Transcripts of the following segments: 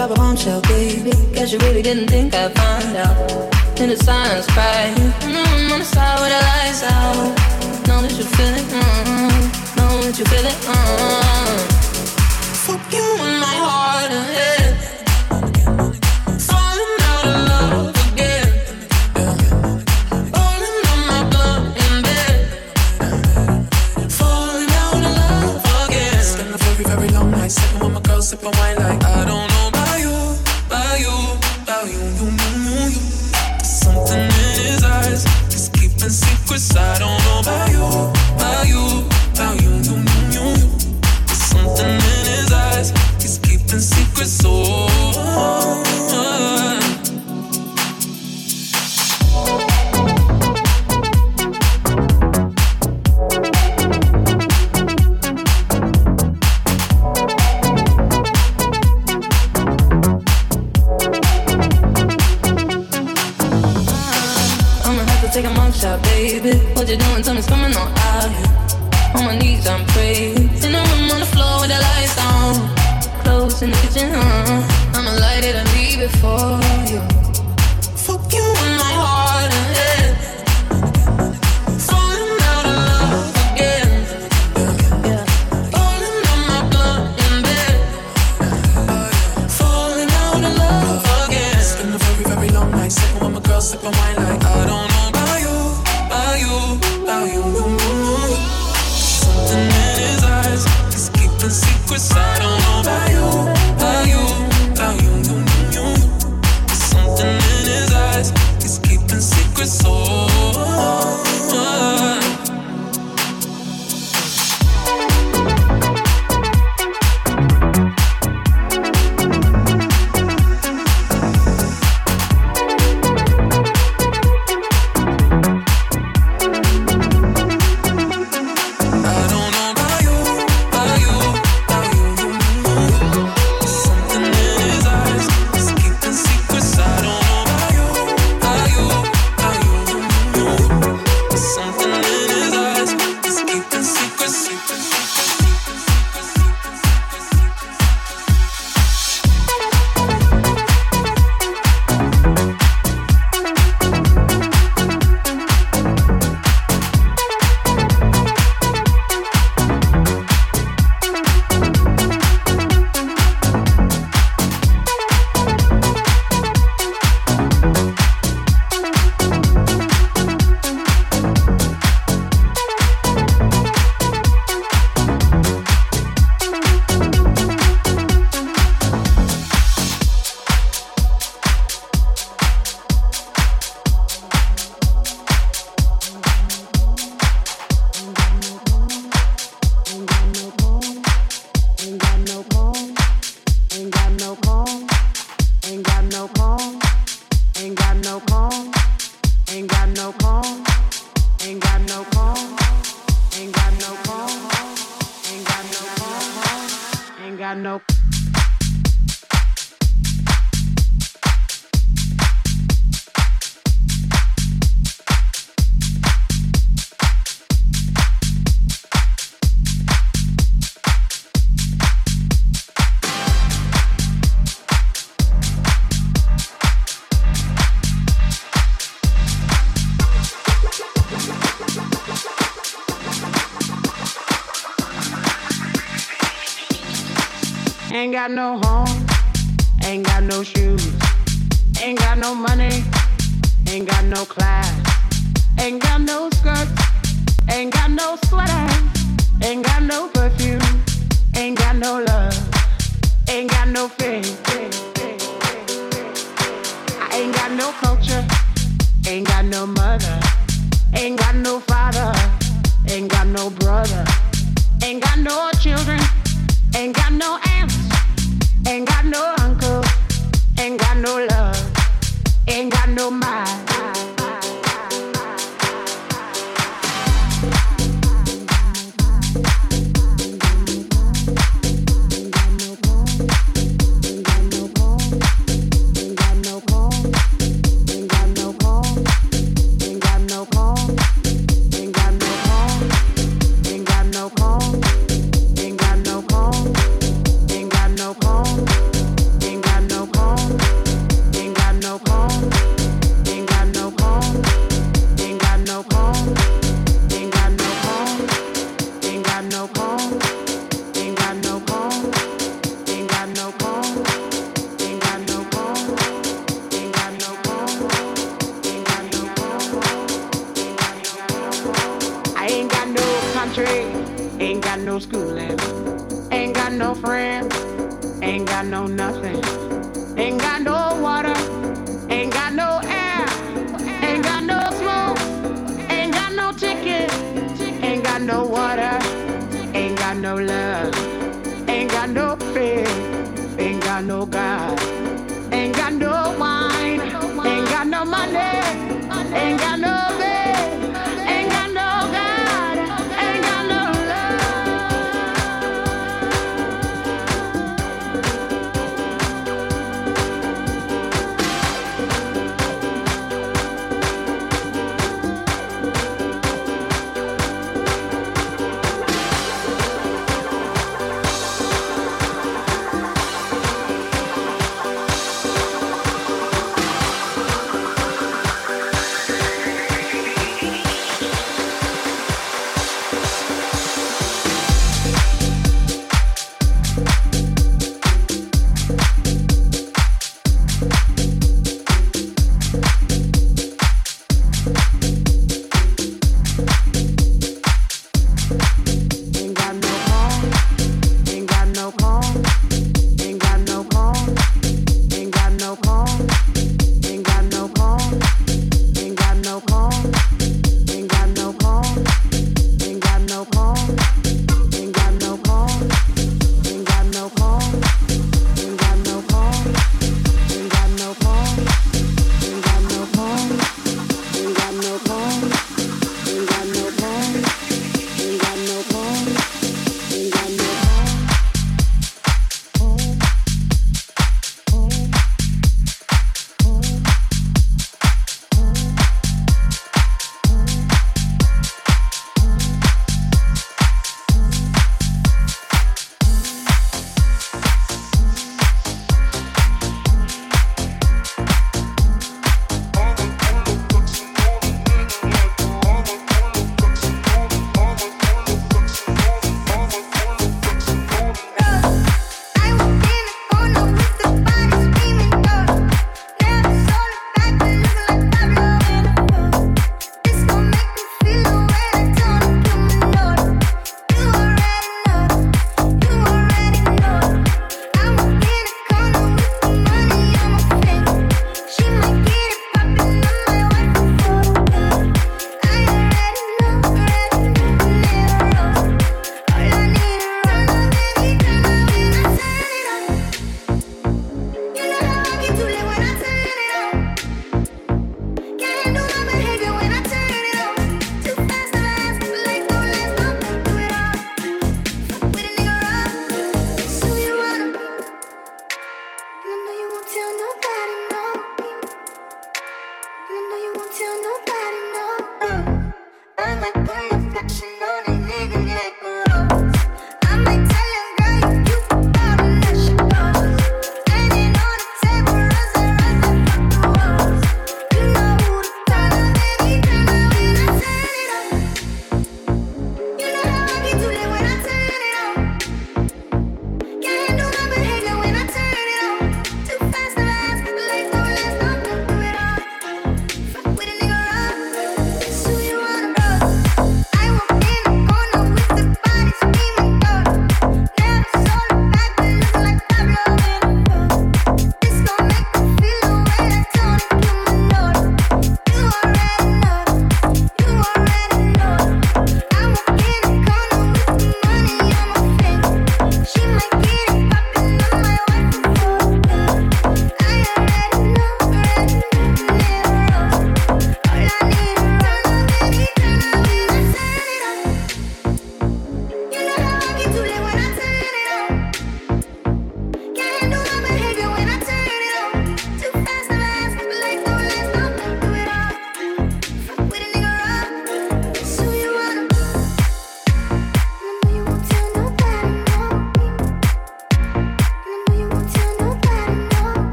drop a bombshell, baby. Guess you really didn't think I'd find out. In the silence, cry. Mm-hmm, on the side where the lights out. Know that you feel it. Mm-hmm. Know that you feel it. Mm-hmm. Fuck you in my heart and head. sipping wine Cause I don't know about you, about you, about you, you, you, you. There's something in his eyes, he's keeping secrets so. baby. What you doing? Tell me it's coming on out. On my knees, I'm praying. In the room on the floor with the lights on. Close in the kitchen, huh? I'ma light it and leave it for you.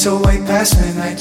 Until way past midnight